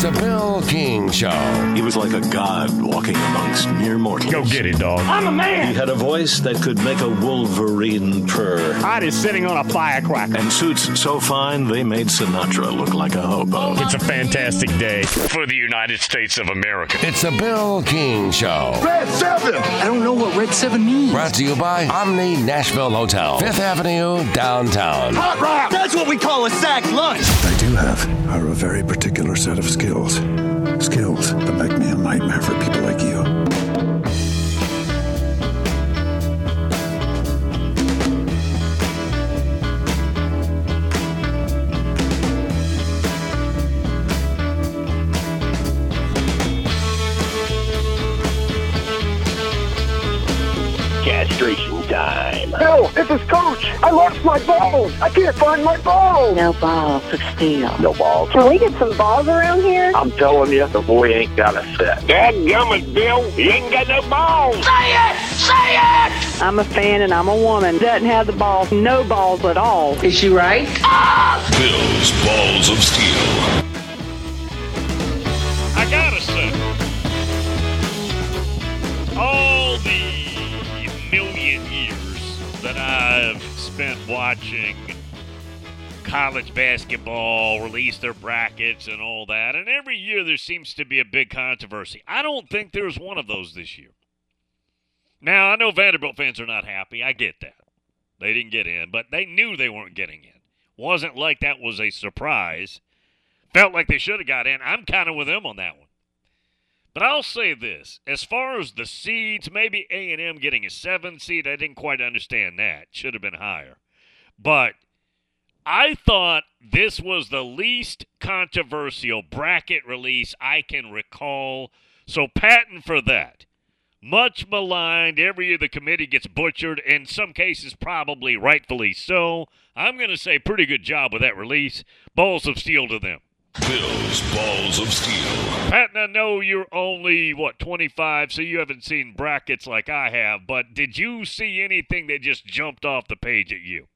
It's a Bill King Show. He was like a god walking amongst mere mortals. Go get it, dog. I'm a man. He had a voice that could make a wolverine purr. Hot is sitting on a firecracker. And suits so fine they made Sinatra look like a hobo. It's a fantastic day for the United States of America. It's a Bill King Show. Red 7! I don't know what Red 7 means. Brought to you by Omni Nashville Hotel, Fifth Avenue, downtown. Hot rock! That's what we call a sack lunch. I do have are a very particular set of skills. Skills Skills that make me a nightmare for people like you. Castration time. No, this is Coach. I lost my balls. I can't find my balls. No balls of steel. No balls. Can we get some balls around here? I'm telling you, the boy ain't got a set. Dadgummit, Bill. He ain't got no balls. Say it! Say it! I'm a fan and I'm a woman. Doesn't have the balls. No balls at all. Is she right? Ah! Bill's Balls of Steel. Spent watching college basketball release their brackets and all that, and every year there seems to be a big controversy. I don't think there's one of those this year. Now, I know Vanderbilt fans are not happy. I get that. They didn't get in, but they knew they weren't getting in. Wasn't like that was a surprise. Felt like they should have got in. I'm kind of with them on that one. But I'll say this: as far as the seeds, maybe A and M getting a seven seed, I didn't quite understand that. Should have been higher. But I thought this was the least controversial bracket release I can recall. So Patton for that. Much maligned. Every year the committee gets butchered. In some cases, probably rightfully so. I'm going to say pretty good job with that release. Balls of steel to them. Bill's Balls of Steel. Patton, I know you're only, what, 25, so you haven't seen brackets like I have, but did you see anything that just jumped off the page at you?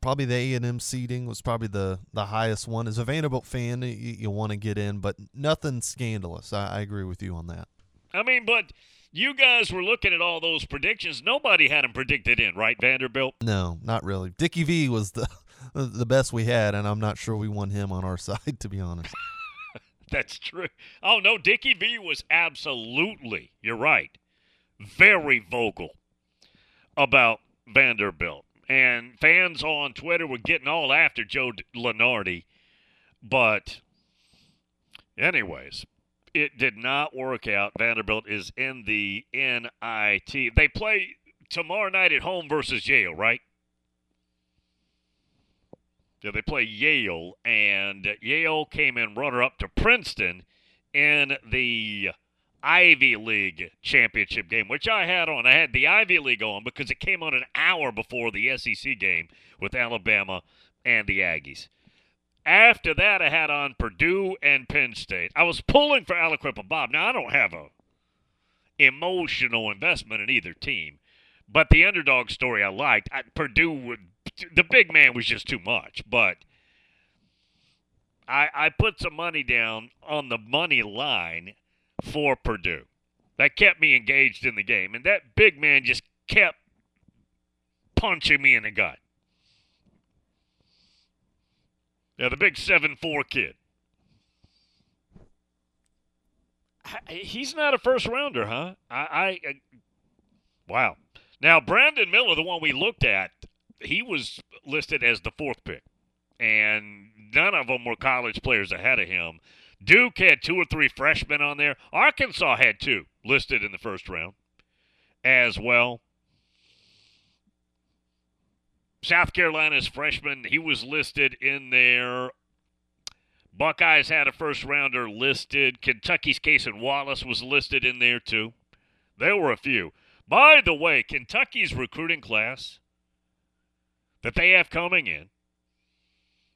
Probably the A and M seating was probably the, the highest one. As a Vanderbilt fan, you, you want to get in, but nothing scandalous. I, I agree with you on that. I mean, but you guys were looking at all those predictions. Nobody had them predicted in, right, Vanderbilt? No, not really. Dickie V was the the best we had, and I'm not sure we won him on our side, to be honest. That's true. Oh no, Dickie V was absolutely. You're right. Very vocal about Vanderbilt, and fans on Twitter were getting all after Joe Lunardi. But, anyways, it did not work out. Vanderbilt is in the NIT. They play tomorrow night at home versus Yale, right? Yeah, they play Yale, and Yale came in runner up to Princeton in the Ivy League championship game, which I had on. I had the Ivy League on because it came on an hour before the SEC game with Alabama and the Aggies. After that, I had on Purdue and Penn State. I was pulling for Aliquippa Bob. Now, I don't have a emotional investment in either team, but the underdog story I liked. I, Purdue would the big man was just too much, but I I put some money down on the money line for Purdue. That kept me engaged in the game, and that big man just kept punching me in the gut. Yeah, the big seven four kid. He's not a first rounder, huh? I, I, I wow. Now Brandon Miller, the one we looked at, he was listed as the fourth pick, and none of them were college players ahead of him. Duke had two or three freshmen on there. Arkansas had two listed in the first round as well. South Carolina's freshman, he was listed in there. Buckeyes had a first rounder listed. Kentucky's Cason Wallace was listed in there too. There were a few. By the way, Kentucky's recruiting class that they have coming in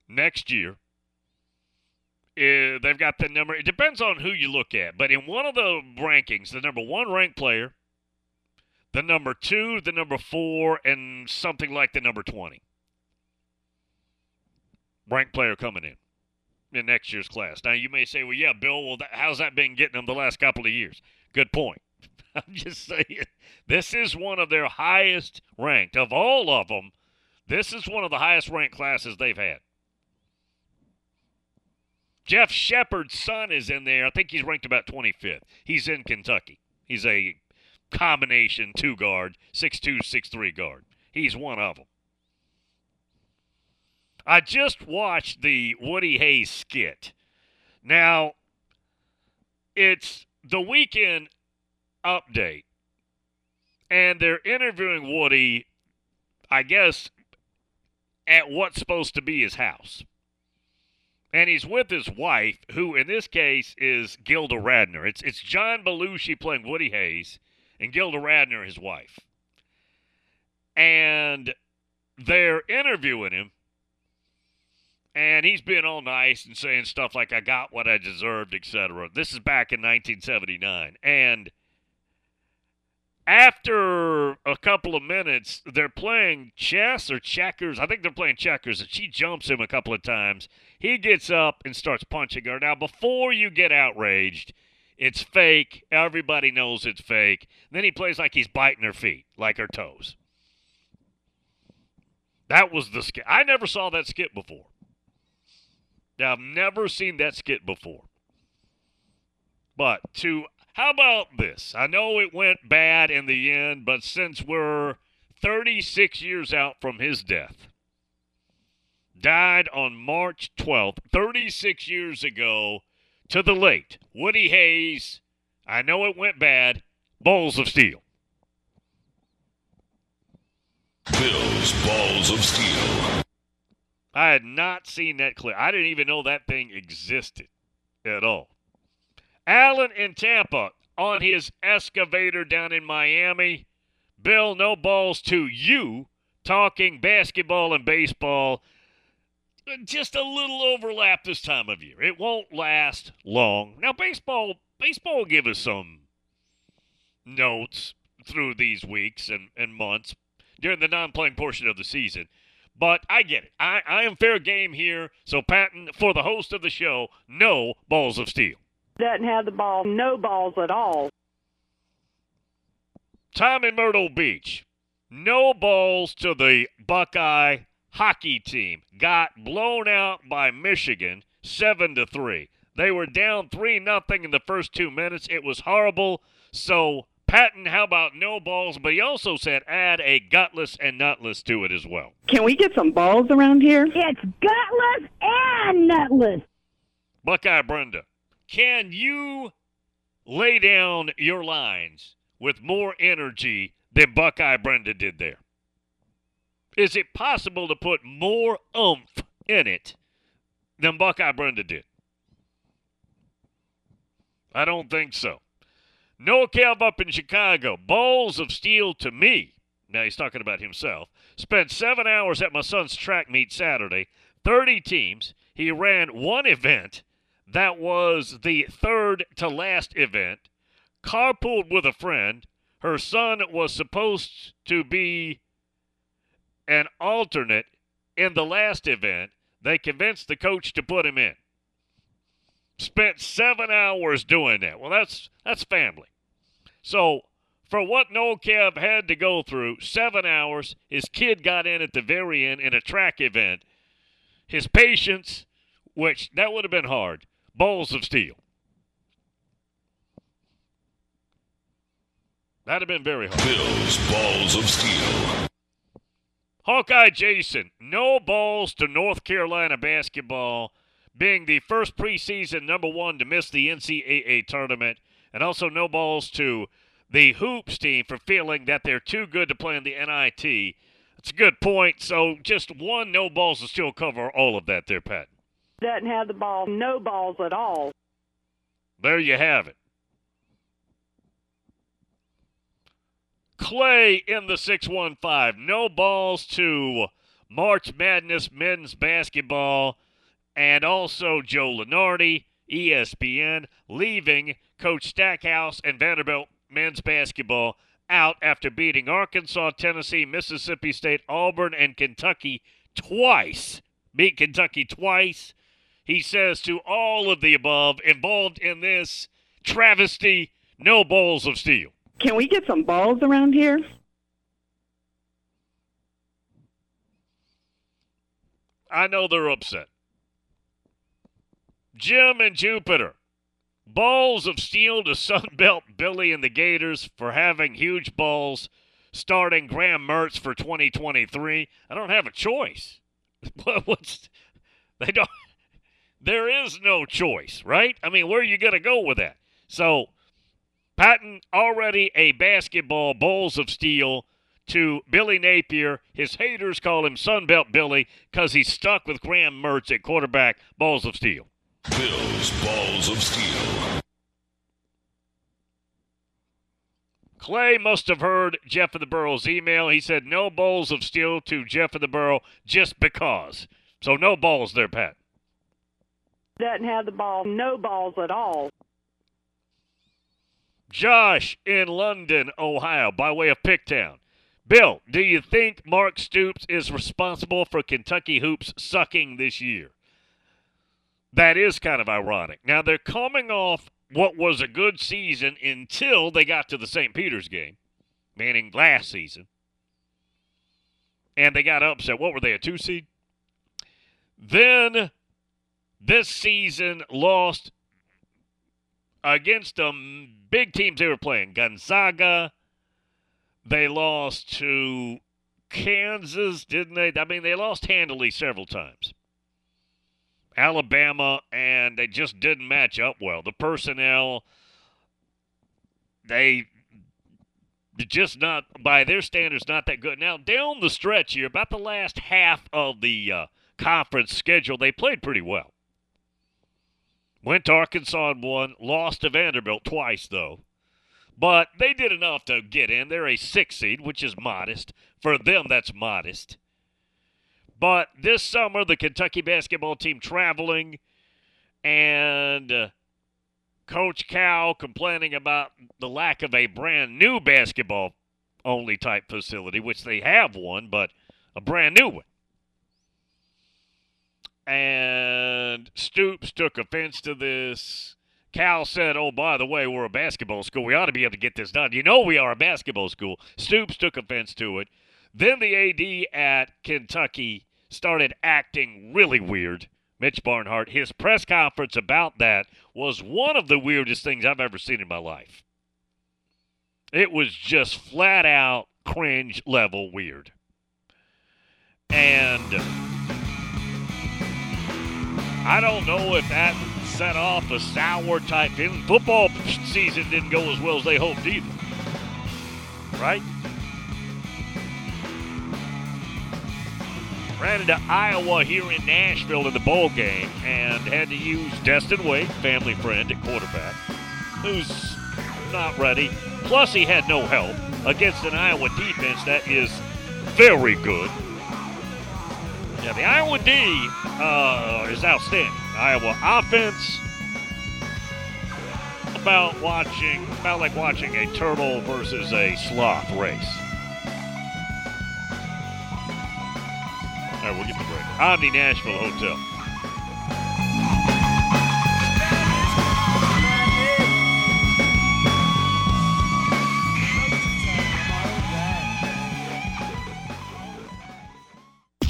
next year. Uh, they've got the number. It depends on who you look at, but in one of the rankings, the number one ranked player, the number two, the number four, and something like the number 20. Ranked player coming in. in next year's class. Now you may say, well, yeah, Bill, well, that, how's that been getting them the last couple of years? Good point. I'm just saying, this is one of their highest ranked of all of them. This is one of the highest ranked classes they've had. Jeff Sheppard's son is in there. I think he's ranked about 25th. He's in Kentucky. He's a combination two guard, six-two, six-three guard. He's one of them. I just watched the Woody Hayes skit. Now, it's the weekend update, and they're interviewing Woody, I guess, at what's supposed to be his house. And he's with his wife, who in this case is Gilda Radner. It's it's John Belushi playing Woody Hayes, and Gilda Radner, his wife. And they're interviewing him, and he's being all nice and saying stuff like, I got what I deserved, etc. This is back in 1979. And after a couple of minutes, they're playing chess or checkers. I think they're playing checkers, and she jumps him a couple of times. He gets up and starts punching her. Now, before you get outraged, it's fake. Everybody knows it's fake. Then he plays like he's biting her feet, like her toes. That was the skit. I never saw that skit before. Now, I've never seen that skit before. But to how about this? I know it went bad in the end, but since we're 36 years out from his death, died on March 12th, 36 years ago, to the late Woody Hayes. I know it went bad. Balls of Steel. Bill's Balls of Steel. I had not seen that clip. I didn't even know that thing existed at all. Allen in Tampa on his excavator down in Miami. Bill, no balls to you talking basketball and baseball. Just a little overlap this time of year. It won't last long. Now, baseball, baseball will give us some notes through these weeks and, and months during the non-playing portion of the season. But I get it. I, I am fair game here. So, Patton, for the host of the show, no balls of steel doesn't have the ball, no balls at all. Time in Myrtle Beach. No balls to the Buckeye hockey team. Got blown out by Michigan 7 to 3. They were down 3 nothing in the first 2 minutes. It was horrible. So, Patton, how about no balls? But he also said add a gutless and nutless to it as well. Can we get some balls around here? It's gutless and nutless. Buckeye Brenda. Can you lay down your lines with more energy than Buckeye Brenda did there? Is it possible to put more oomph in it than Buckeye Brenda did? I don't think so. No Kev up in Chicago. Balls of steel to me. Now he's talking about himself. Spent seven hours at my son's track meet Saturday. 30 teams. He ran one event that was the third to last event. Carpooled with a friend. Her son was supposed to be an alternate in the last event. They convinced the coach to put him in. Spent seven hours doing that. Well, that's that's family. So for what Nole Kev had to go through, seven hours, his kid got in at the very end in a track event. His patience, which that would have been hard, balls of steel. That'd have been very hard. Bill's balls of steel. Hawkeye Jason, no balls to North Carolina basketball, being the first preseason number one to miss the NCAA tournament, and also no balls to the Hoops team for feeling that they're too good to play in the NIT. It's a good point. So just one no balls to still cover all of that there, Pat doesn't have the ball, no balls at all. There you have it. Clay in the 615. No balls to March Madness men's basketball and also Joe Lunardi, ESPN, leaving Coach Stackhouse and Vanderbilt men's basketball out after beating Arkansas, Tennessee, Mississippi State, Auburn, and Kentucky twice. Beat Kentucky twice he says to all of the above involved in this travesty, no balls of steel. Can we get some balls around here? I know they're upset. Jim and Jupiter. Balls of steel to Sunbelt Billy and the Gators for having huge balls starting Graham Mertz for 2023. I don't have a choice. What's they don't there is no choice, right? I mean, where are you going to go with that? So, Patton already a basketball balls of steel to Billy Napier. His haters call him Sunbelt Billy because he's stuck with Graham Mertz at quarterback, balls of steel. Bills Balls of Steel. Clay must have heard Jeff of the Burrow's email. He said no balls of steel to Jeff of the Burrow just because. So no balls there, Pat. Doesn't have the ball, no balls at all. Josh in London, Ohio, by way of Picktown. Bill, do you think Mark Stoops is responsible for Kentucky hoops sucking this year? That is kind of ironic. Now they're coming off what was a good season until they got to the St. Peter's game, meaning last season. And they got upset. What were they, a two seed? Then this season lost against the big teams they were playing Gonzaga. They lost to Kansas, didn't they? I mean, they lost handily several times. Alabama, and they just didn't match up well. The personnel, they just not by their standards not that good. Now down the stretch here, about the last half of the uh, conference schedule, they played pretty well. Went to Arkansas and won. Lost to Vanderbilt twice though, but they did enough to get in. They're a six seed, which is modest for them. That's modest. But this summer, the Kentucky basketball team traveling and uh, Coach Cal complaining about the lack of a brand new basketball only type facility, which they have one, but a brand new one. And Stoops took offense to this. Cal said, Oh, by the way, we're a basketball school. We ought to be able to get this done. You know, we are a basketball school. Stoops took offense to it. Then the AD at Kentucky started acting really weird. Mitch Barnhart, his press conference about that was one of the weirdest things I've ever seen in my life. It was just flat out cringe level weird. And I don't know if that set off a sour type feeling. Football season didn't go as well as they hoped either. Right? ran into Iowa here in Nashville in the bowl game and had to use Destin Wade, family friend at quarterback, who's not ready. Plus, he had no help against an Iowa defense that is very good. Yeah, the Iowa D uh, is outstanding. Iowa offense about watching about like watching a turtle versus a sloth race. All right, we'll get the break. Omni Nashville Hotel.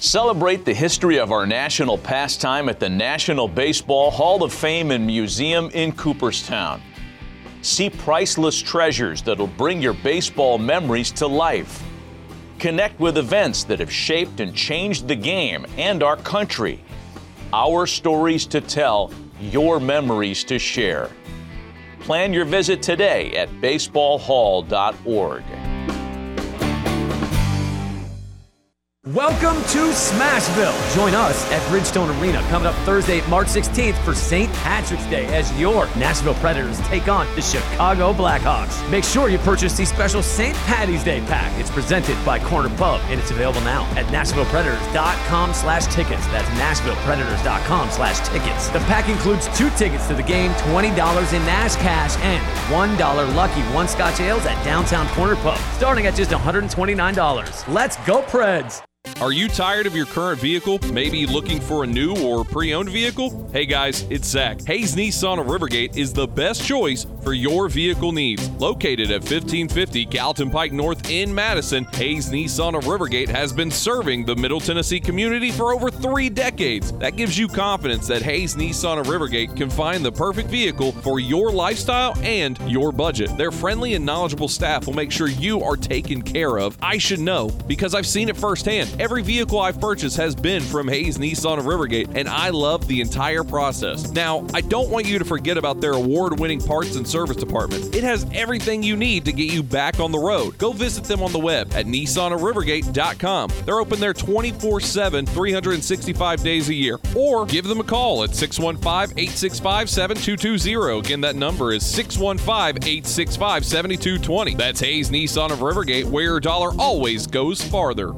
Celebrate the history of our national pastime at the National Baseball Hall of Fame and Museum in Cooperstown. See priceless treasures that'll bring your baseball memories to life. Connect with events that have shaped and changed the game and our country. Our stories to tell, your memories to share. Plan your visit today at baseballhall.org. Welcome to Smashville. Join us at Bridgestone Arena coming up Thursday, March 16th for St. Patrick's Day as your Nashville Predators take on the Chicago Blackhawks. Make sure you purchase the special St. Patty's Day pack. It's presented by Corner Pub and it's available now at NashvillePredators.com slash tickets. That's NashvillePredators.com slash tickets. The pack includes two tickets to the game, $20 in Nash cash, and $1 lucky one Scotch ales at Downtown Corner Pub, starting at just $129. Let's go, Preds! Are you tired of your current vehicle? Maybe looking for a new or pre owned vehicle? Hey guys, it's Zach. Hayes Nissan of Rivergate is the best choice for your vehicle needs. Located at 1550 Gallatin Pike North in Madison, Hayes Nissan of Rivergate has been serving the Middle Tennessee community for over three decades. That gives you confidence that Hayes Nissan of Rivergate can find the perfect vehicle for your lifestyle and your budget. Their friendly and knowledgeable staff will make sure you are taken care of. I should know because I've seen it firsthand. Every vehicle I've purchased has been from Hayes Nissan of Rivergate, and I love the entire process. Now, I don't want you to forget about their award winning parts and service department. It has everything you need to get you back on the road. Go visit them on the web at nissanofrivergate.com. They're open there 24 7, 365 days a year, or give them a call at 615 865 7220. Again, that number is 615 865 7220. That's Hayes Nissan of Rivergate, where your dollar always goes farther.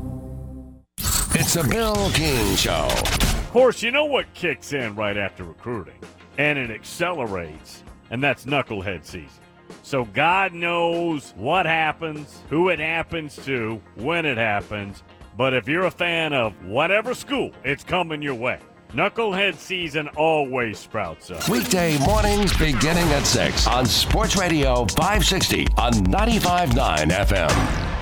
It's a Bill King Show. Of course, you know what kicks in right after recruiting, and it accelerates, and that's knucklehead season. So God knows what happens, who it happens to, when it happens. But if you're a fan of whatever school, it's coming your way. Knucklehead season always sprouts up. Weekday mornings beginning at 6 on Sports Radio 560 on 95.9 FM.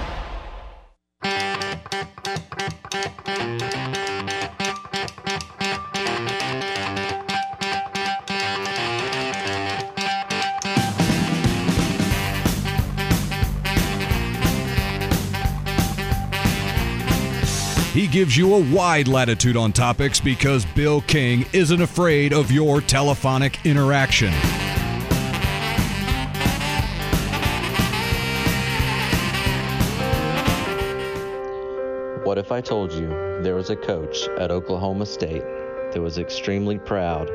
He gives you a wide latitude on topics because Bill King isn't afraid of your telephonic interaction. What if I told you there was a coach at Oklahoma State that was extremely proud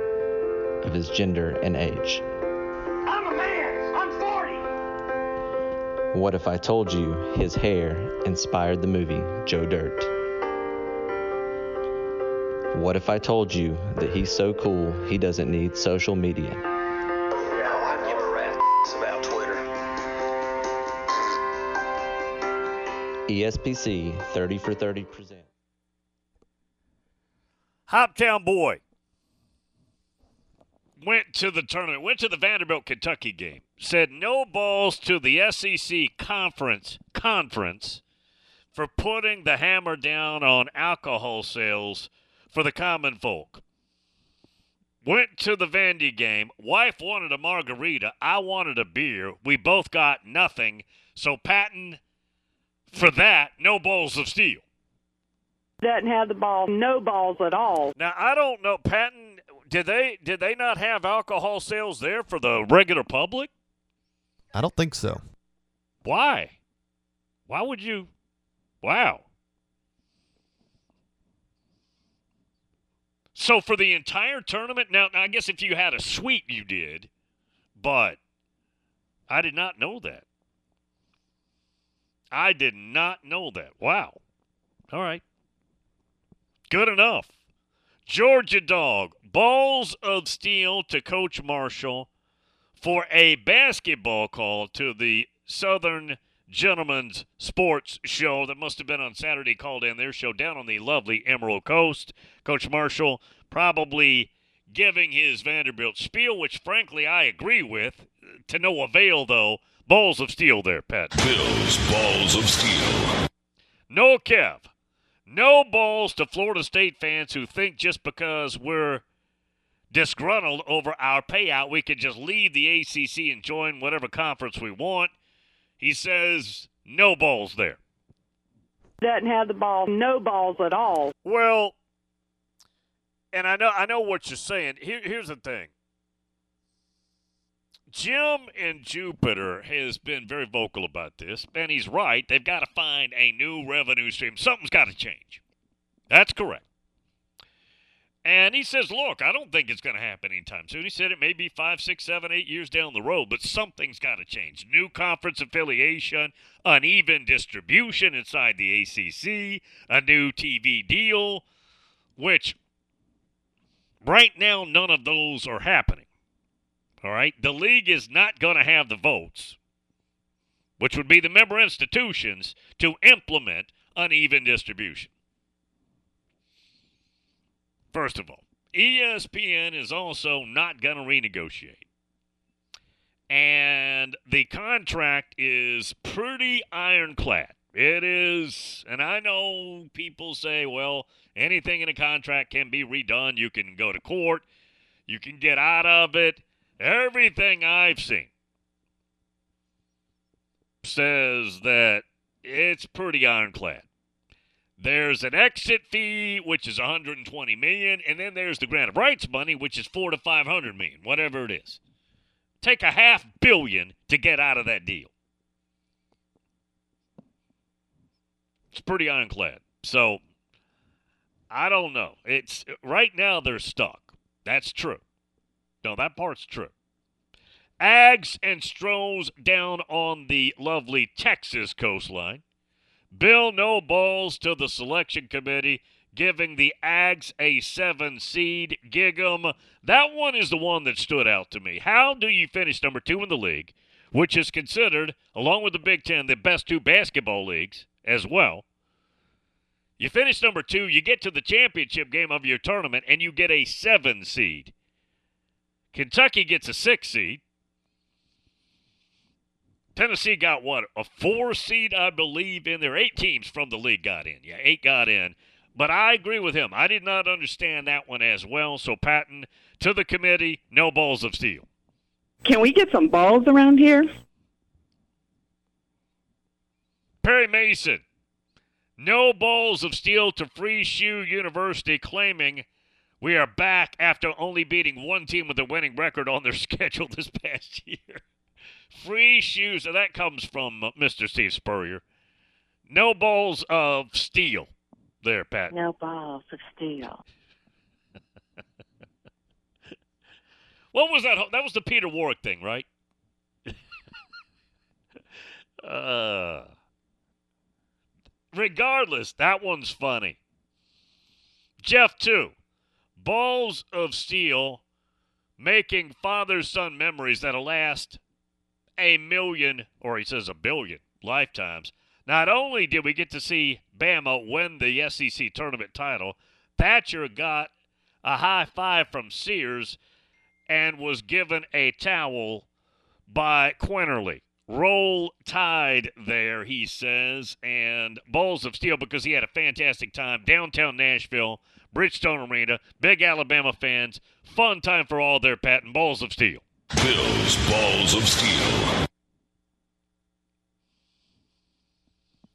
of his gender and age? I'm a man. I'm 40. What if I told you his hair inspired the movie Joe Dirt? What if I told you that he's so cool he doesn't need social media? ESPC 30 for 30 present. Hoptown boy went to the tournament, went to the Vanderbilt Kentucky game, said no balls to the SEC conference conference for putting the hammer down on alcohol sales for the common folk. Went to the Vandy game. Wife wanted a margarita. I wanted a beer. We both got nothing. So Patton, for that, no balls of steel. Doesn't have the ball, no balls at all. Now I don't know, Patton. Did they did they not have alcohol sales there for the regular public? I don't think so. Why? Why would you? Wow. So for the entire tournament, now I guess if you had a suite, you did, but I did not know that. I did not know that. Wow. All right. Good enough. Georgia Dog, balls of steel to Coach Marshall for a basketball call to the Southern Gentlemen's Sports Show that must have been on Saturday, called in their show down on the lovely Emerald Coast. Coach Marshall probably giving his Vanderbilt spiel, which frankly I agree with, to no avail though. Balls of steel there, Pat. Bill's Balls of Steel. No, Kev. No balls to Florida State fans who think just because we're disgruntled over our payout, we can just leave the ACC and join whatever conference we want. He says no balls there. Doesn't have the ball, no balls at all. Well, and I know I know what you're saying. Here, here's the thing. Jim in Jupiter has been very vocal about this, and he's right. They've got to find a new revenue stream. Something's got to change. That's correct. And he says, look, I don't think it's going to happen anytime soon. He said it may be five, six, seven, eight years down the road, but something's got to change. New conference affiliation, uneven distribution inside the ACC, a new TV deal, which right now none of those are happening. All right? The league is not going to have the votes, which would be the member institutions, to implement uneven distribution. First of all, ESPN is also not going to renegotiate. And the contract is pretty ironclad. It is, and I know people say, well, anything in a contract can be redone. You can go to court, you can get out of it. Everything I've seen says that it's pretty ironclad. There's an exit fee, which is 120 million, and then there's the grant of rights money, which is four to 500 million, whatever it is. Take a half billion to get out of that deal. It's pretty ironclad. So I don't know. It's right now they're stuck. That's true. No, that part's true. Ags and Stros down on the lovely Texas coastline. Bill no balls to the selection committee, giving the Ags a seven seed. Gig 'em. That one is the one that stood out to me. How do you finish number two in the league, which is considered, along with the Big Ten, the best two basketball leagues as well? You finish number two, you get to the championship game of your tournament, and you get a seven seed. Kentucky gets a six seed. Tennessee got what? A four seed, I believe, in there. Eight teams from the league got in. Yeah, eight got in. But I agree with him. I did not understand that one as well. So, Patton, to the committee, no balls of steel. Can we get some balls around here? Perry Mason, no balls of steel to Free Shoe University, claiming we are back after only beating one team with a winning record on their schedule this past year. Free shoes. So that comes from uh, Mr. Steve Spurrier. No balls of steel there, Pat. No balls of steel. what was that? That was the Peter Warrick thing, right? uh, regardless, that one's funny. Jeff, too. Balls of steel making father son memories that'll last a million, or he says a billion lifetimes. Not only did we get to see Bama win the SEC tournament title, Thatcher got a high five from Sears and was given a towel by Quinerly. Roll Tide there, he says, and Balls of Steel because he had a fantastic time downtown Nashville, Bridgestone Arena, big Alabama fans, fun time for all their Patton Balls of Steel. Bill's Balls of Steel.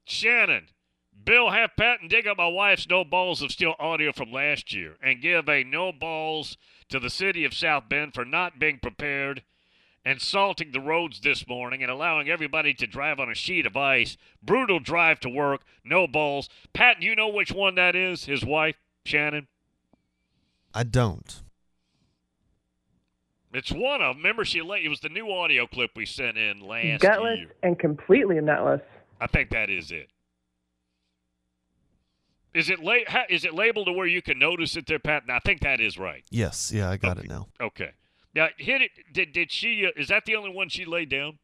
Shannon, Bill, have Patton dig up my wife's No Balls of Steel audio from last year and give a no balls to the city of South Bend for not being prepared and salting the roads this morning and allowing everybody to drive on a sheet of ice. Brutal drive to work, no balls. Patton, you know which one that is? His wife, Shannon? I don't. It's one of them. Remember, she late. It was the new audio clip we sent in last Gutless year. and completely nutless. I think that is it. Is it la- ha- Is it labeled to where you can notice it there, Pat? I think that is right. Yes, yeah, I got it now. Okay. Now hit it. Did did she? Uh, is that the only one she laid down?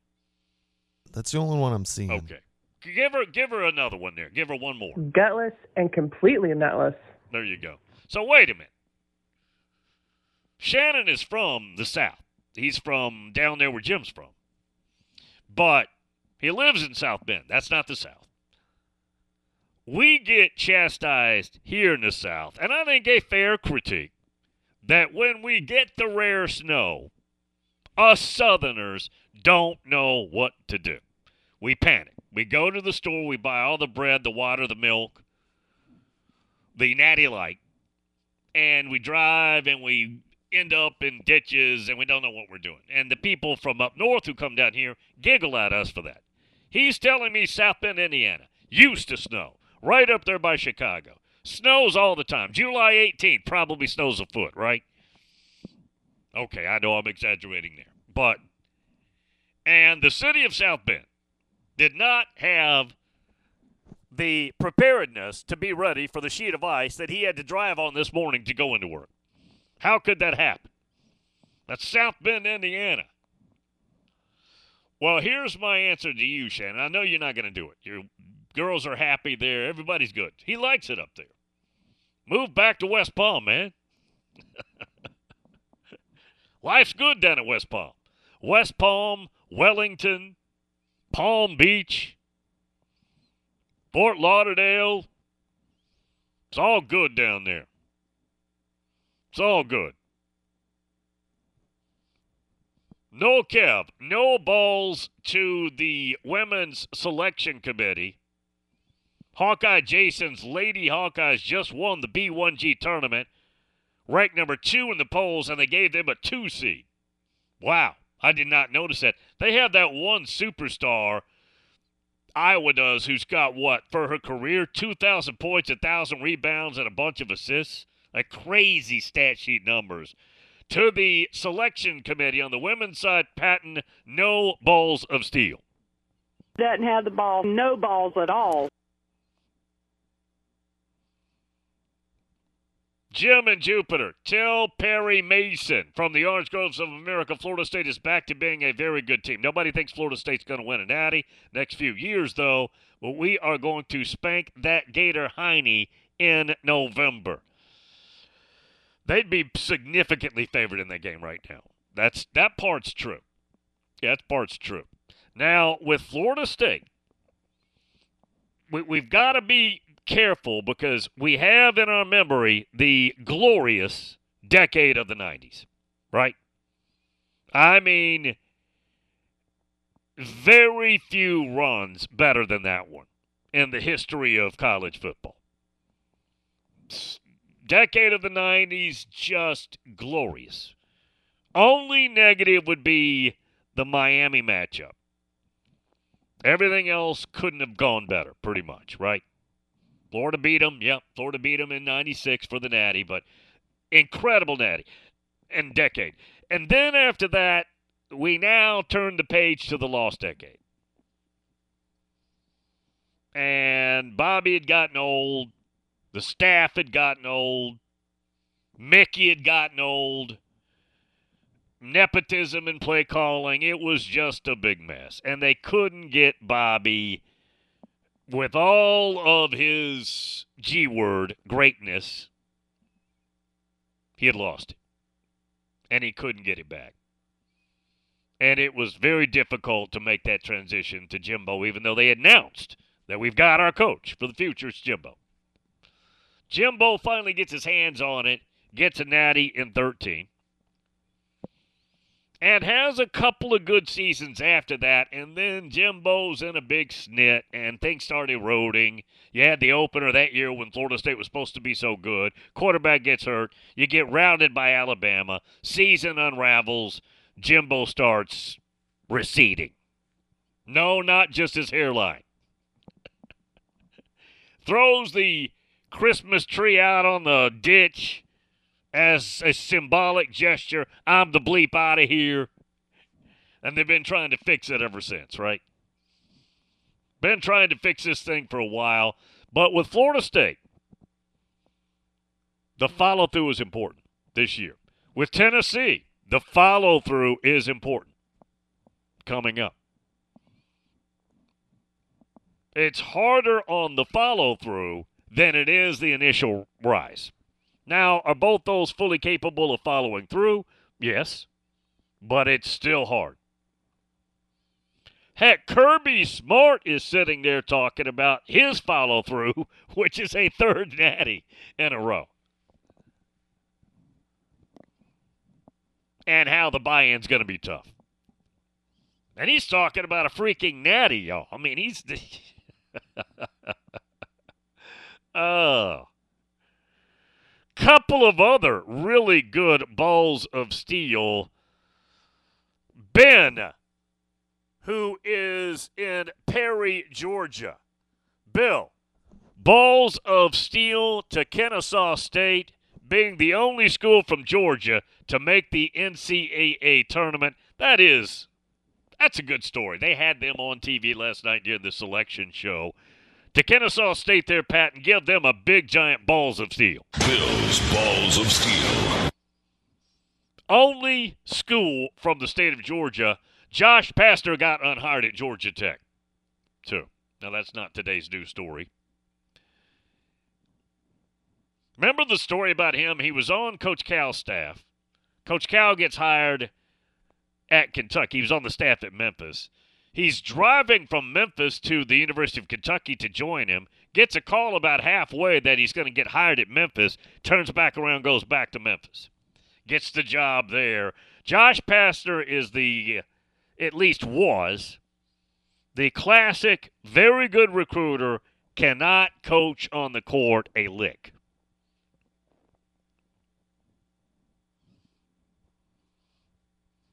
That's the only one I'm seeing. Okay. Give her give her another one there. Give her one more. Gutless and completely nutless. There you go. So wait a minute. Shannon is from the South. He's from down there where Jim's from. But he lives in South Bend. That's not the South. We get chastised here in the South, and I think a fair critique, that when we get the rare snow, us Southerners don't know what to do. We panic. We go to the store, we buy all the bread, the water, the milk, the natty light, and we drive and we end up in ditches and we don't know what we're doing. And the people from up north who come down here giggle at us for that. He's telling me South Bend, Indiana used to snow right up there by Chicago. Snows all the time. July 18th probably snows a foot, right? Okay, I know I'm exaggerating there. But, and the city of South Bend did not have the preparedness to be ready for the sheet of ice that he had to drive on this morning to go into work. How could that happen? That's South Bend, Indiana. Well, here's my answer to you, Shannon. I know you're not going to do it. Your girls are happy there. Everybody's good. He likes it up there. Move back to West Palm, man. Life's good down at West Palm. West Palm, Wellington, Palm Beach, Fort Lauderdale. It's all good down there. It's all good. No Kev, no balls to the women's selection committee. Hawkeye Jason's Lady Hawkeyes just won the B1G tournament, ranked number two in the polls, and they gave them a two seed. Wow, I did not notice that. They have that one superstar, Iowa does, who's got what, for her career, 2,000 points, 1,000 rebounds, and a bunch of assists. Like crazy stat sheet numbers to the selection committee on the women's side, Patton, no balls of steel. Doesn't have the ball, no balls at all. Jim and Jupiter, tell Perry Mason from the Orange Groves of America, Florida State is back to being a very good team. Nobody thinks Florida State's going to win a natty next few years, though, but we are going to spank that Gator Heine in November. They'd be significantly favored in that game right now. That's that part's true. Yeah, that part's true. Now with Florida State, we, we've got to be careful because we have in our memory the glorious decade of the 90s, right? I mean, very few runs better than that one in the history of college football decade of the 90s, just glorious. Only negative would be the Miami matchup. Everything else couldn't have gone better, pretty much, right? Florida beat them. Yep, Florida beat them in 96 for the Natty, but incredible Natty and decade. And then after that, we now turn the page to the lost decade. And Bobby had gotten old. The staff had gotten old. Mickey had gotten old. Nepotism and play calling. It was just a big mess. And they couldn't get Bobby, with all of his G word greatness, he had lost it. And he couldn't get it back. And it was very difficult to make that transition to Jimbo, even though they announced that we've got our coach for the future. It's Jimbo. Jimbo finally gets his hands on it, gets a natty in 13, and has a couple of good seasons after that. And then Jimbo's in a big snit, and things start eroding. You had the opener that year when Florida State was supposed to be so good. Quarterback gets hurt. You get rounded by Alabama. Season unravels. Jimbo starts receding. No, not just his hairline. Throws the Christmas tree out on the ditch as a symbolic gesture. I'm the bleep out of here. And they've been trying to fix it ever since, right? Been trying to fix this thing for a while. But with Florida State, the follow through is important this year. With Tennessee, the follow through is important coming up. It's harder on the follow through than it is the initial rise. Now, are both those fully capable of following through? Yes, but it's still hard. Heck, Kirby Smart is sitting there talking about his follow through, which is a third natty in a row. And how the buy in's going to be tough. And he's talking about a freaking natty, y'all. I mean, he's. Oh. Couple of other really good balls of steel. Ben, who is in Perry, Georgia. Bill, Balls of Steel to Kennesaw State being the only school from Georgia to make the NCAA tournament. That is, that's a good story. They had them on TV last night during the selection show. To Kennesaw State there, Pat, and give them a big giant balls of steel. Bills Balls of Steel. Only school from the state of Georgia. Josh Pastner got unhired at Georgia Tech, too. Now, that's not today's news story. Remember the story about him? He was on Coach Cal's staff. Coach Cal gets hired at Kentucky. He was on the staff at Memphis. He's driving from Memphis to the University of Kentucky to join him. Gets a call about halfway that he's going to get hired at Memphis. Turns back around, goes back to Memphis. Gets the job there. Josh Pastner is the, at least was, the classic, very good recruiter, cannot coach on the court a lick.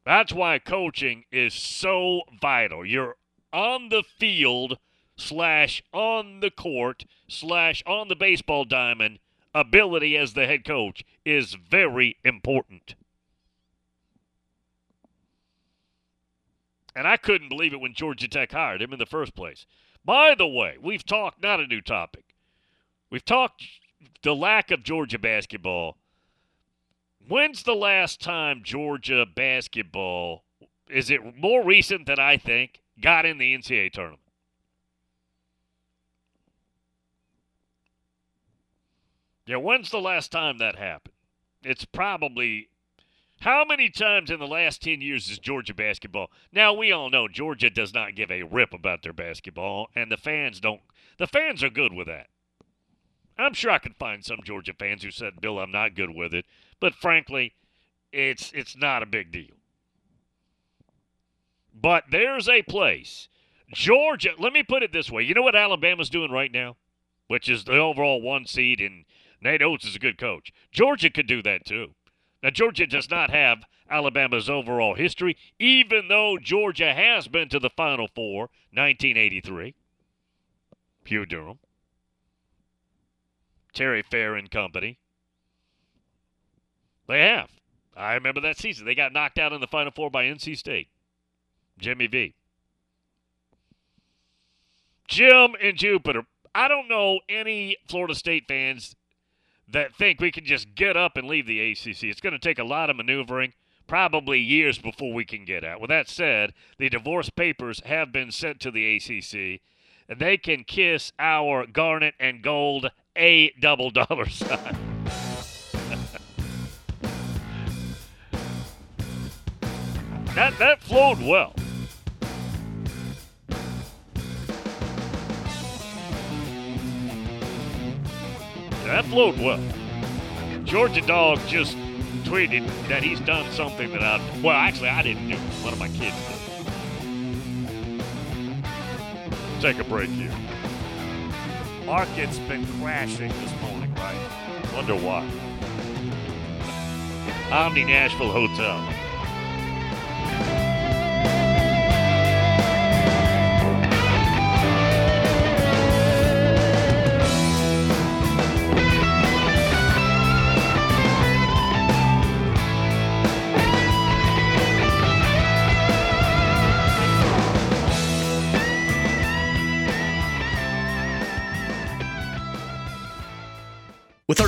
That's why coaching is so vital. You're on the field slash on the court slash on the baseball diamond. Ability as the head coach is very important. And I couldn't believe it when Georgia Tech hired him in the first place. By the way, we've talked, not a new topic, we've talked the lack of Georgia basketball When's the last time Georgia basketball, is it more recent than I think, got in the NCAA tournament? Yeah, when's the last time that happened? It's probably how many times in the last 10 years is Georgia basketball? Now, we all know Georgia does not give a rip about their basketball, and the fans don't. The fans are good with that. I'm sure I could find some Georgia fans who said, Bill, I'm not good with it. But frankly, it's it's not a big deal. But there's a place. Georgia, let me put it this way. You know what Alabama's doing right now? Which is the overall one seed, and Nate Oats is a good coach. Georgia could do that too. Now, Georgia does not have Alabama's overall history, even though Georgia has been to the Final Four, 1983. Hugh Durham. Terry Fair and company. They have. I remember that season. They got knocked out in the Final Four by NC State. Jimmy V. Jim and Jupiter. I don't know any Florida State fans that think we can just get up and leave the ACC. It's going to take a lot of maneuvering, probably years before we can get out. With that said, the divorce papers have been sent to the ACC, and they can kiss our garnet and gold a double dollar sign. That that flowed well. That flowed well. Georgia Dog just tweeted that he's done something that I well actually I didn't do. One of my kids did. Take a break here. Market's been crashing this morning, right? Wonder why. Omni Nashville Hotel.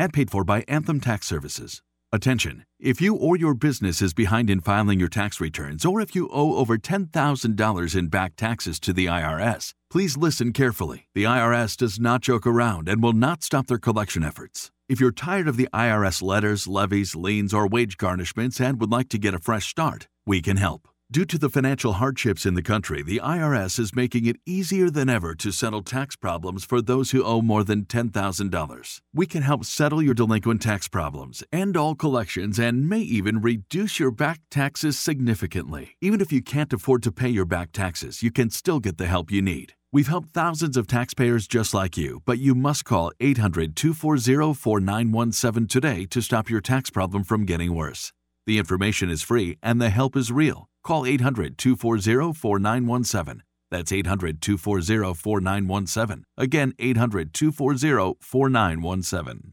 Ad paid for by Anthem Tax Services. Attention! If you or your business is behind in filing your tax returns, or if you owe over $10,000 in back taxes to the IRS, please listen carefully. The IRS does not joke around and will not stop their collection efforts. If you're tired of the IRS letters, levies, liens, or wage garnishments and would like to get a fresh start, we can help. Due to the financial hardships in the country, the IRS is making it easier than ever to settle tax problems for those who owe more than $10,000. We can help settle your delinquent tax problems, end all collections, and may even reduce your back taxes significantly. Even if you can't afford to pay your back taxes, you can still get the help you need. We've helped thousands of taxpayers just like you, but you must call 800 240 4917 today to stop your tax problem from getting worse. The information is free and the help is real. Call 800 240 4917. That's 800 240 4917. Again, 800 240 4917.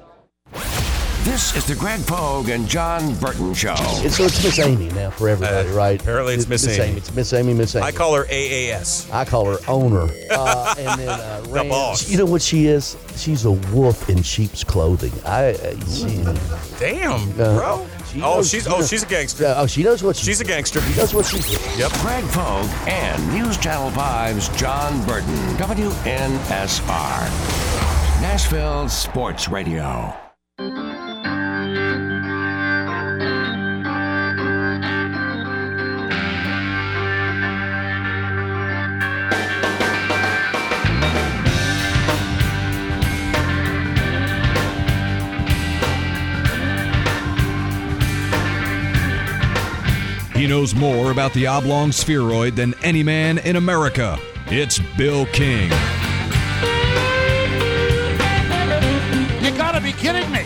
This is the Greg Pogue and John Burton Show. It's, so it's Miss Amy now for everybody, Uh, right? apparently it's Miss Amy. It's Miss Amy, Miss Amy. I call her AAS. I call her owner. Uh, and then uh, The boss. You know what she is? She's a wolf in sheep's clothing. I. Uh, she, Damn, uh, bro. she Oh, she's she oh she's a gangster. Uh, oh, she knows what she, She's a gangster. She knows what she's doing. Yep. Greg Pogue and News Channel 5's John Burton. WNSR. Nashville Sports Radio. He knows more about the oblong spheroid than any man in America. It's Bill King. You gotta be kidding me.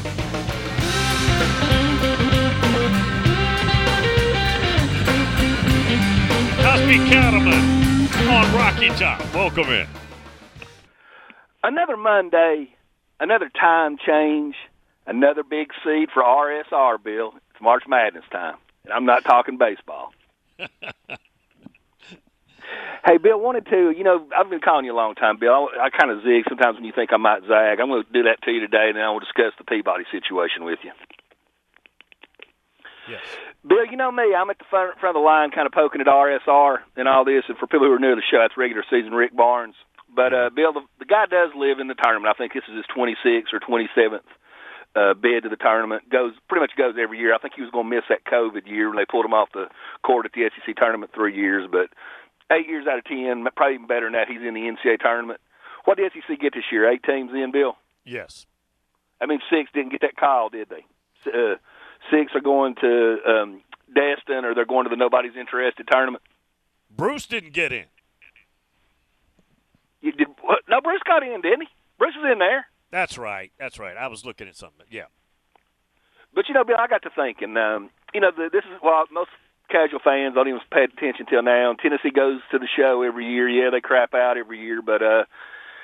Cosby Cattleman on Rocky Top. Welcome in. Another Monday, another time change, another big seed for RSR, Bill. It's March Madness time, and I'm not talking baseball. hey, Bill, wanted to, you know, I've been calling you a long time, Bill. I, I kind of zig sometimes when you think I might zag. I'm going to do that to you today, and then I will discuss the Peabody situation with you. Yes. Bill, you know me. I'm at the front, front of the line, kind of poking at RSR and all this. And for people who are new to the show, that's regular season Rick Barnes. But uh, Bill, the, the guy does live in the tournament. I think this is his 26th or 27th uh, bid to the tournament. Goes pretty much goes every year. I think he was going to miss that COVID year when they pulled him off the court at the SEC tournament three years. But eight years out of ten, probably even better than that, he's in the NCAA tournament. What did SEC get this year? Eight teams in, Bill. Yes. I mean, six didn't get that call, did they? Uh, six are going to um, Destin, or they're going to the nobody's interested tournament. Bruce didn't get in. You did what? No, Bruce got in, didn't he? Bruce was in there. That's right. That's right. I was looking at something. Yeah. But you know, Bill, I got to thinking. Um, you know, the, this is well, most casual fans don't even pay attention till now. Tennessee goes to the show every year. Yeah, they crap out every year, but uh,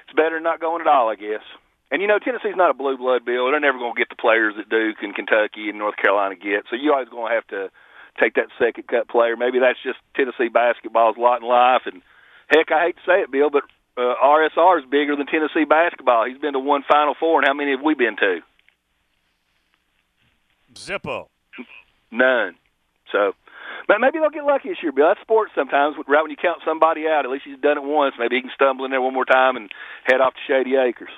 it's better than not going at all, I guess. And you know, Tennessee's not a blue blood, Bill. They're never going to get the players that Duke and Kentucky and North Carolina get. So you always going to have to take that second cut player. Maybe that's just Tennessee basketball's lot in life. And heck, I hate to say it, Bill, but uh, RSR is bigger than Tennessee basketball. He's been to one Final Four, and how many have we been to? Zippo. None. So, but maybe they'll get lucky this year, Bill. That's sports sometimes. Right when you count somebody out, at least he's done it once. Maybe he can stumble in there one more time and head off to Shady Acres.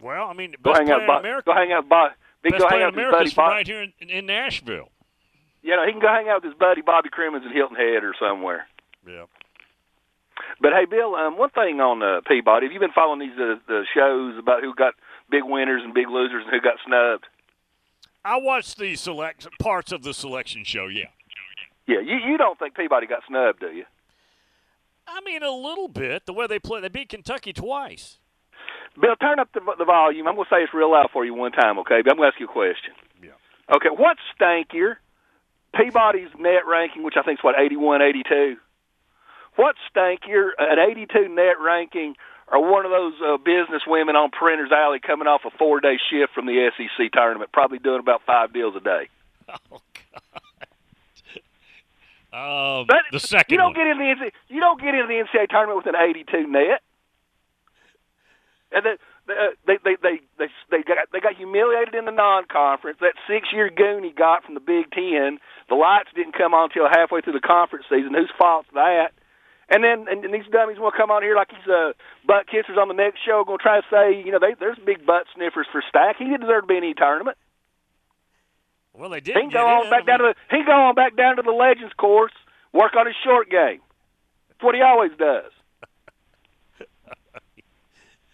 Well, I mean, Go hang out, in America. go hang out, with Bob. He can Best go hang out with his America buddy Bob. right here in, in Nashville. You know, he can go hang out with his buddy Bobby Cremins in Hilton Head or somewhere. Yeah. But hey, Bill, um, one thing on uh, Peabody, have you been following these uh, the shows about who got big winners and big losers and who got snubbed? I watched the select parts of the selection show. Yeah. Yeah, you you don't think Peabody got snubbed, do you? I mean, a little bit. The way they play, they beat Kentucky twice. Bill, turn up the, the volume. I'm going to say this real loud for you one time, okay? But I'm going to ask you a question. Yeah. Okay, what's stankier? Peabody's net ranking, which I think is what 81, 82. What's stankier, an 82 net ranking, or one of those uh, business women on Printer's Alley coming off a four day shift from the SEC tournament, probably doing about five deals a day? Oh God. Um, the second you don't one. get in the NCAA, you don't get in the NCAA tournament with an 82 net. And the, the, uh, they they they they they got they got humiliated in the non-conference. That six-year goon he got from the Big Ten. The lights didn't come on until halfway through the conference season. Whose fault's that? And then and, and these dummies want to come on here like he's uh, butt kissers on the next show, going to try to say you know they, there's big butt sniffers for Stack. He didn't deserve to be in any tournament. Well, they did. He can go on back down to the he go on back down to the Legends course, work on his short game. That's what he always does.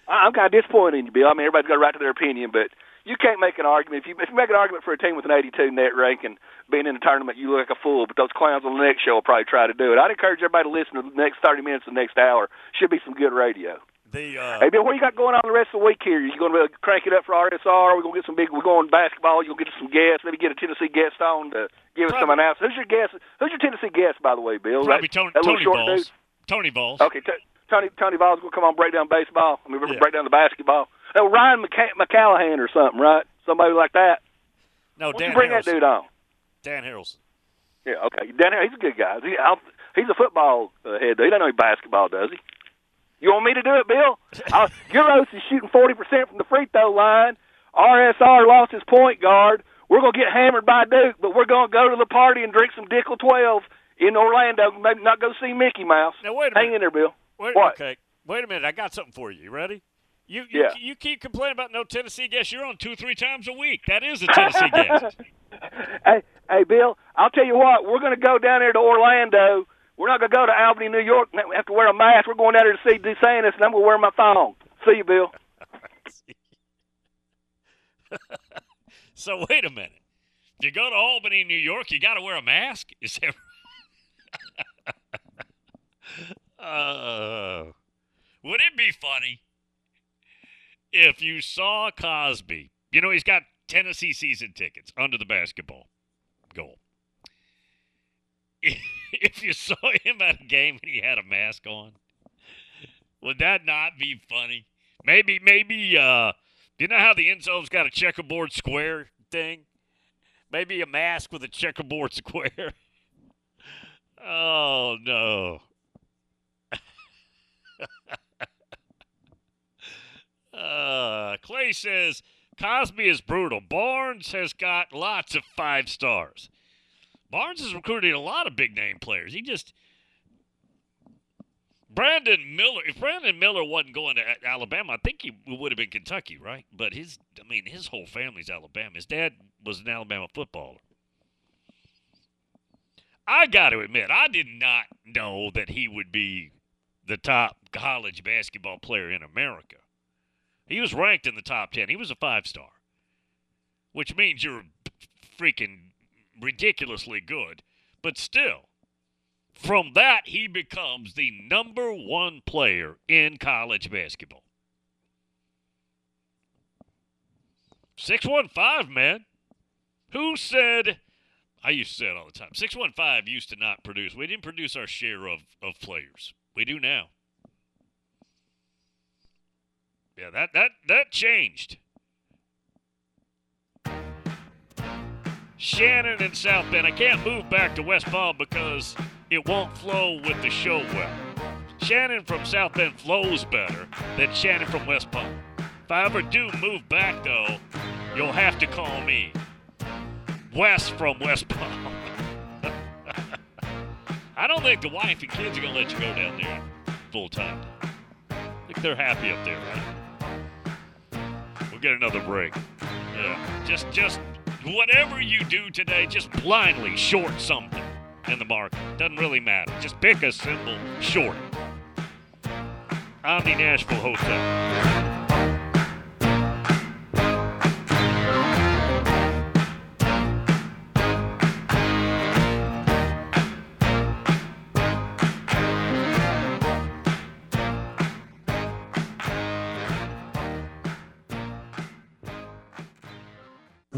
I'm kind of disappointed in you, Bill. I mean, everybody's got a right to their opinion, but you can't make an argument if you if you make an argument for a team with an 82 net ranking being in the tournament, you look like a fool. But those clowns on the next show will probably try to do it. I'd encourage everybody to listen to the next 30 minutes, of the next hour. Should be some good radio. The uh, Hey, Bill, what you got going on the rest of the week here? You going to crank it up for RSR? We're going to get some big. We're going basketball. You'll get some guests. Maybe get a Tennessee guest on to give us some announcements. Who's your guest? Who's your Tennessee guest, by the way, Bill? probably that, Tony, that Tony Balls. dude? Tony Balls. Okay, t- Tony Tony Ball's going to come on break down baseball. I mean, Yeah. break down the basketball. Oh, Ryan McCa- McCallahan or something, right? Somebody like that. No, Why Dan you bring Harrelson. that dude on? Dan Harrelson. Yeah, okay. Dan, he's a good guy. He, I'll, he's a football uh, head. Though. He doesn't know any basketball, does he? You want me to do it, Bill? uh, Uros is shooting forty percent from the free throw line. RSR lost his point guard. We're gonna get hammered by Duke, but we're gonna go to the party and drink some Dickel twelve in Orlando. Maybe not go see Mickey Mouse. Now wait a Hang minute. in there, Bill. Wait, What? Okay. Wait a minute. I got something for you. You ready? You you, Yeah. you keep complaining about no Tennessee guests. You're on two three times a week. That is a Tennessee guest. hey, hey, Bill. I'll tell you what. We're gonna go down there to Orlando. We're not gonna go to Albany, New York. and have to wear a mask. We're going down there to see DeSantis, and I'm gonna wear my thong. See you, Bill. So wait a minute. If you go to Albany, New York, you got to wear a mask. Is that? uh, would it be funny if you saw Cosby? You know he's got Tennessee season tickets under the basketball goal. If you saw him at a game and he had a mask on, would that not be funny? Maybe, maybe. uh You know how the end zone's got a checkerboard square thing? Maybe a mask with a checkerboard square. oh no. Uh, Clay says Cosby is brutal. Barnes has got lots of five stars. Barnes has recruited a lot of big name players. He just Brandon Miller. If Brandon Miller wasn't going to Alabama, I think he would have been Kentucky, right? But his, I mean, his whole family's Alabama. His dad was an Alabama footballer. I got to admit, I did not know that he would be the top college basketball player in America. He was ranked in the top 10. He was a five star, which means you're freaking ridiculously good. But still, from that, he becomes the number one player in college basketball. 615, man. Who said I used to say it all the time. 615 used to not produce. We didn't produce our share of, of players. We do now. Yeah, that that that changed. Shannon and South Bend. I can't move back to West Palm because it won't flow with the show well. Shannon from South Bend flows better than Shannon from West Palm. If I ever do move back, though, you'll have to call me West from West Palm. I don't think the wife and kids are going to let you go down there full time. I think they're happy up there, right? We'll get another break. Yeah. Just, just whatever you do today, just blindly short something in the market. Doesn't really matter. Just pick a symbol short. Omni Nashville Hotel.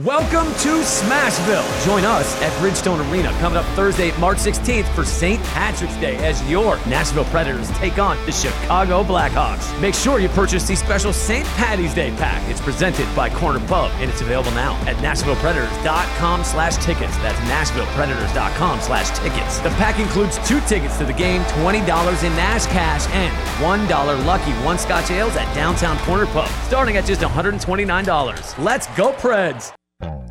Welcome to Smashville. Join us at Bridgestone Arena coming up Thursday, March 16th for St. Patrick's Day as your Nashville Predators take on the Chicago Blackhawks. Make sure you purchase the special St. Patty's Day pack. It's presented by Corner Pub and it's available now at NashvillePredators.com slash tickets. That's NashvillePredators.com slash tickets. The pack includes two tickets to the game, $20 in Nash cash, and $1 lucky one Scotch ales at Downtown Corner Pub, starting at just $129. Let's go, Preds!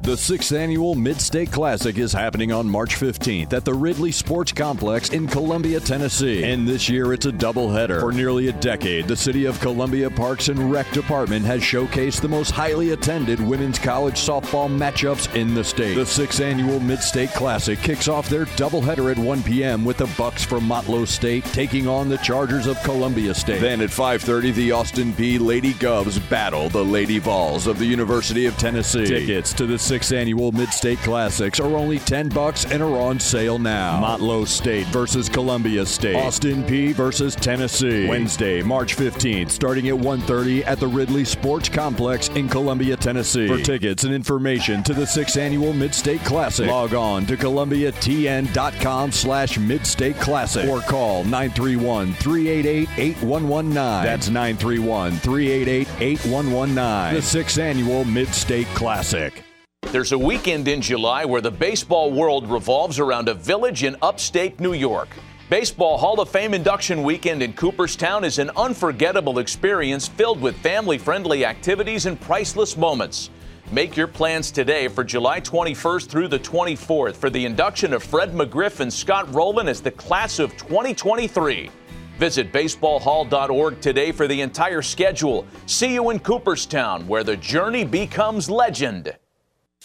The sixth annual Mid State Classic is happening on March 15th at the Ridley Sports Complex in Columbia, Tennessee. And this year it's a doubleheader. For nearly a decade, the City of Columbia Parks and Rec Department has showcased the most highly attended women's college softball matchups in the state. The sixth annual Mid State Classic kicks off their doubleheader at 1 p.m. with the Bucks from Motlow State taking on the Chargers of Columbia State. Then at 5:30, the Austin Peay Lady Govs battle the Lady Vols of the University of Tennessee. Tickets to the sixth annual Mid-State Classics are only 10 bucks and are on sale now. Motlow State versus Columbia State. Austin Peay versus Tennessee. Wednesday, March 15th, starting at 1:30 at the Ridley Sports Complex in Columbia, Tennessee. For tickets and information to the 6th annual Mid-State Classic, log on to columbiatn.com slash Mid-State Classic or call 931-388-8119. That's 931-388-8119. The 6th annual Mid-State Classic. There's a weekend in July where the baseball world revolves around a village in upstate New York. Baseball Hall of Fame induction weekend in Cooperstown is an unforgettable experience filled with family friendly activities and priceless moments. Make your plans today for July 21st through the 24th for the induction of Fred McGriff and Scott Rolen as the class of 2023. Visit baseballhall.org today for the entire schedule. See you in Cooperstown, where the journey becomes legend.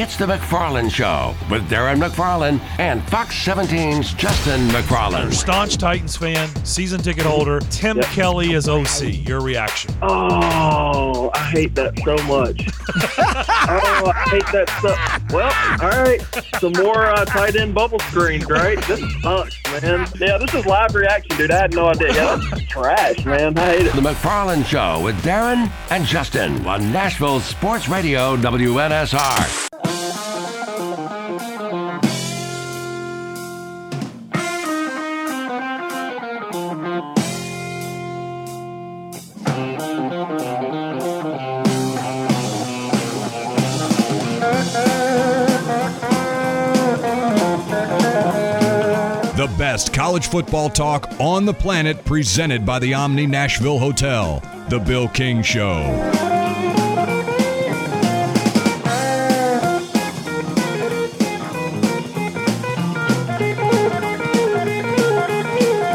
It's the McFarland Show with Darren McFarland and Fox 17's Justin McFarland. Staunch Titans fan, season ticket holder. Tim yep. Kelly is OC. Your reaction? Oh, I hate that so much. oh, I hate that so. Well, all right, some more uh, tight end bubble screens, right? This sucks, man. Yeah, this is live reaction, dude. I had no idea. Yeah, that's trash, man. I hate it. The McFarland Show with Darren and Justin on Nashville Sports Radio WNSR. Best college football talk on the planet presented by the Omni Nashville Hotel. The Bill King Show.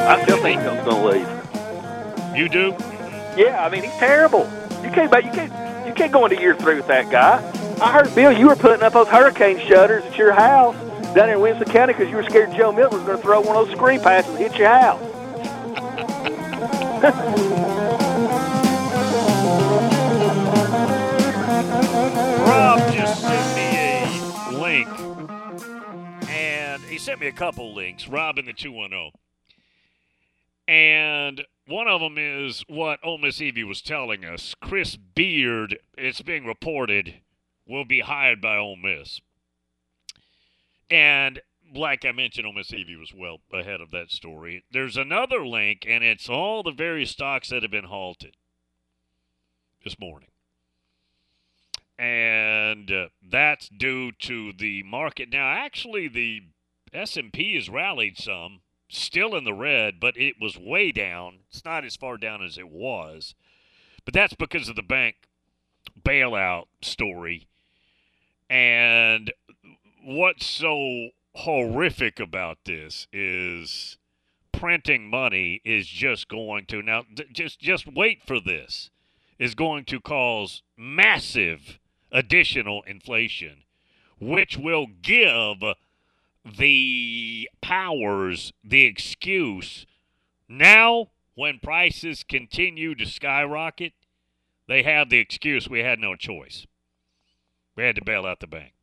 I still think he's going to leave. You do? Yeah, I mean he's terrible. You can't, you can't, you can't go into year three with that guy. I heard Bill, you were putting up those hurricane shutters at your house down in Winston County because you were scared Joe Milton was going to throw one of those screen passes and hit your house. Rob just sent me a link, and he sent me a couple links. Rob in the 210. And one of them is what Ole Miss Evie was telling us. Chris Beard, it's being reported, will be hired by Ole Miss. And like I mentioned, Ole Miss Evie was well ahead of that story. There's another link, and it's all the various stocks that have been halted this morning. And uh, that's due to the market. Now, actually, the S&P has rallied some, still in the red, but it was way down. It's not as far down as it was. But that's because of the bank bailout story. And what's so horrific about this is printing money is just going to now just just wait for this is going to cause massive additional inflation, which will give the powers the excuse now when prices continue to skyrocket, they have the excuse we had no choice. We had to bail out the bank.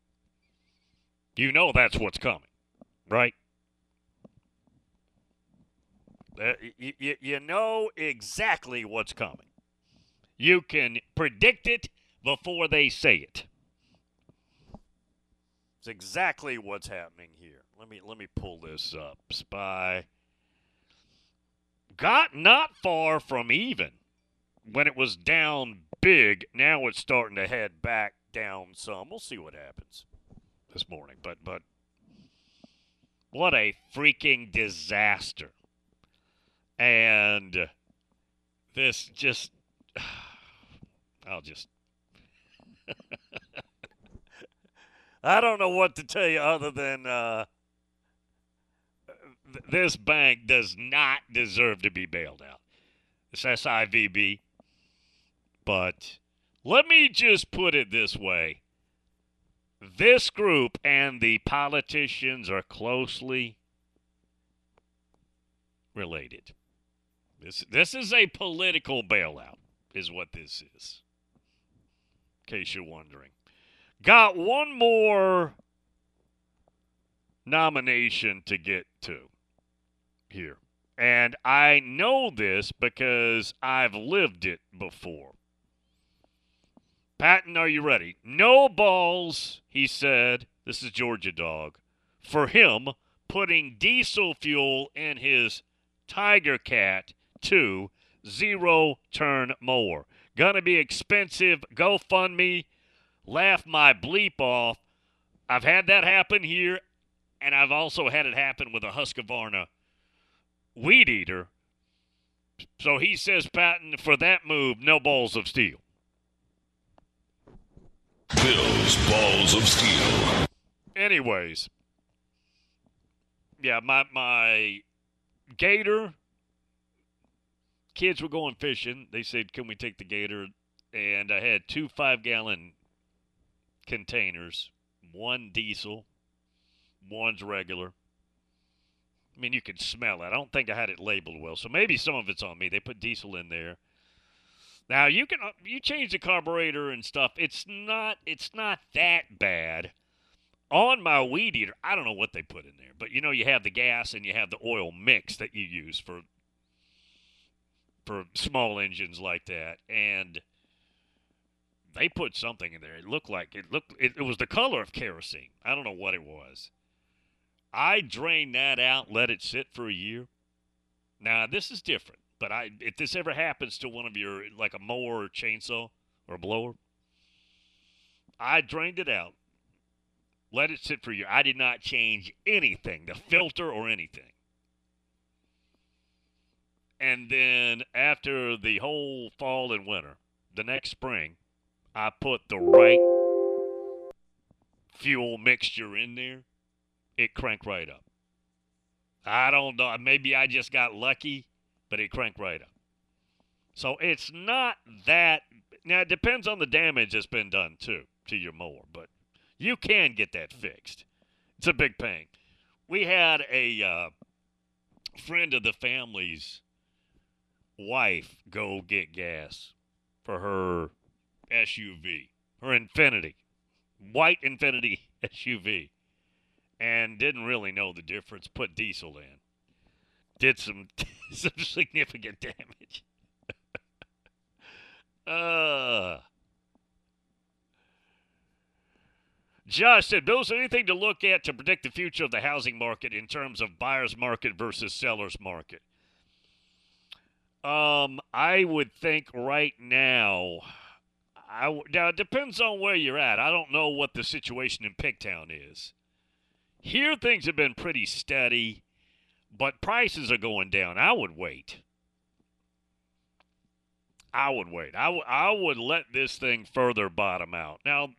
You know that's what's coming, right? Uh, you, you, you know exactly what's coming. You can predict it before they say it. It's exactly what's happening here. Let me let me pull this up. Spy got not far from even when it was down big. Now it's starting to head back down some. We'll see what happens this morning. But but what a freaking disaster. And this just I'll just I don't know what to tell you other than uh, th- this bank does not deserve to be bailed out. It's SIVB. But let me just put it this way this group and the politicians are closely related. This, this is a political bailout, is what this is. In case you're wondering. Got one more nomination to get to here. And I know this because I've lived it before. Patton, are you ready? No balls, he said. This is Georgia Dog. For him, putting diesel fuel in his Tiger Cat 2 zero turn mower. Gonna be expensive. GoFundMe laugh my bleep off. I've had that happen here, and I've also had it happen with a Husqvarna weed eater. So he says, Patton, for that move, no balls of steel. Bill's Balls of Steel. Anyways, yeah, my my gator kids were going fishing. They said, "Can we take the gator?" And I had two five gallon containers, one diesel, one's regular. I mean, you could smell it. I don't think I had it labeled well, so maybe some of it's on me. They put diesel in there. Now you can uh, you change the carburetor and stuff. It's not it's not that bad. On my weed eater, I don't know what they put in there, but you know you have the gas and you have the oil mix that you use for for small engines like that, and they put something in there. It looked like it looked it, it was the color of kerosene. I don't know what it was. I drained that out, let it sit for a year. Now this is different, but I if this ever happens to one of your like a mower or chainsaw or blower, I drained it out, let it sit for year. I did not change anything, the filter or anything. And then after the whole fall and winter, the next spring, I put the right fuel mixture in there. It cranked right up. I don't know. Maybe I just got lucky, but it cranked right up. So it's not that. Now, it depends on the damage that's been done, too, to your mower, but you can get that fixed. It's a big pain. We had a uh, friend of the family's wife go get gas for her SUV, her Infiniti, white Infiniti SUV, and didn't really know the difference. Put diesel in, did some some significant damage. uh Josh said, Bill, is there anything to look at to predict the future of the housing market in terms of buyer's market versus seller's market? Um, I would think right now. I now it depends on where you're at. I don't know what the situation in Pigtown is. Here things have been pretty steady, but prices are going down. I would wait. I would wait. I, w- I would let this thing further bottom out. Now,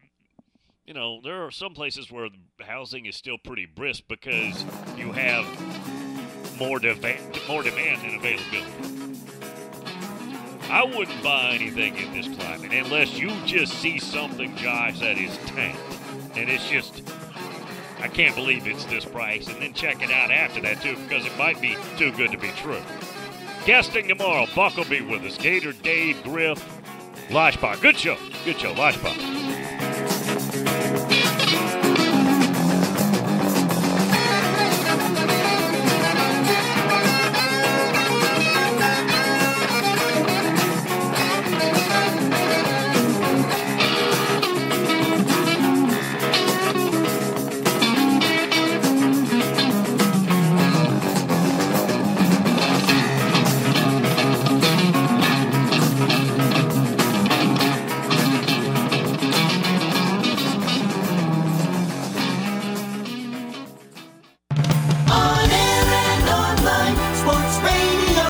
you know, there are some places where housing is still pretty brisk because you have more, deva- more demand than availability. I wouldn't buy anything in this climate unless you just see something, Josh, that is tanked. And it's just, I can't believe it's this price. And then check it out after that, too, because it might be too good to be true. Guesting tomorrow, Buck will be with us. Gator Dave Griff, Lodgepot. Good show. Good show, Lodgepot.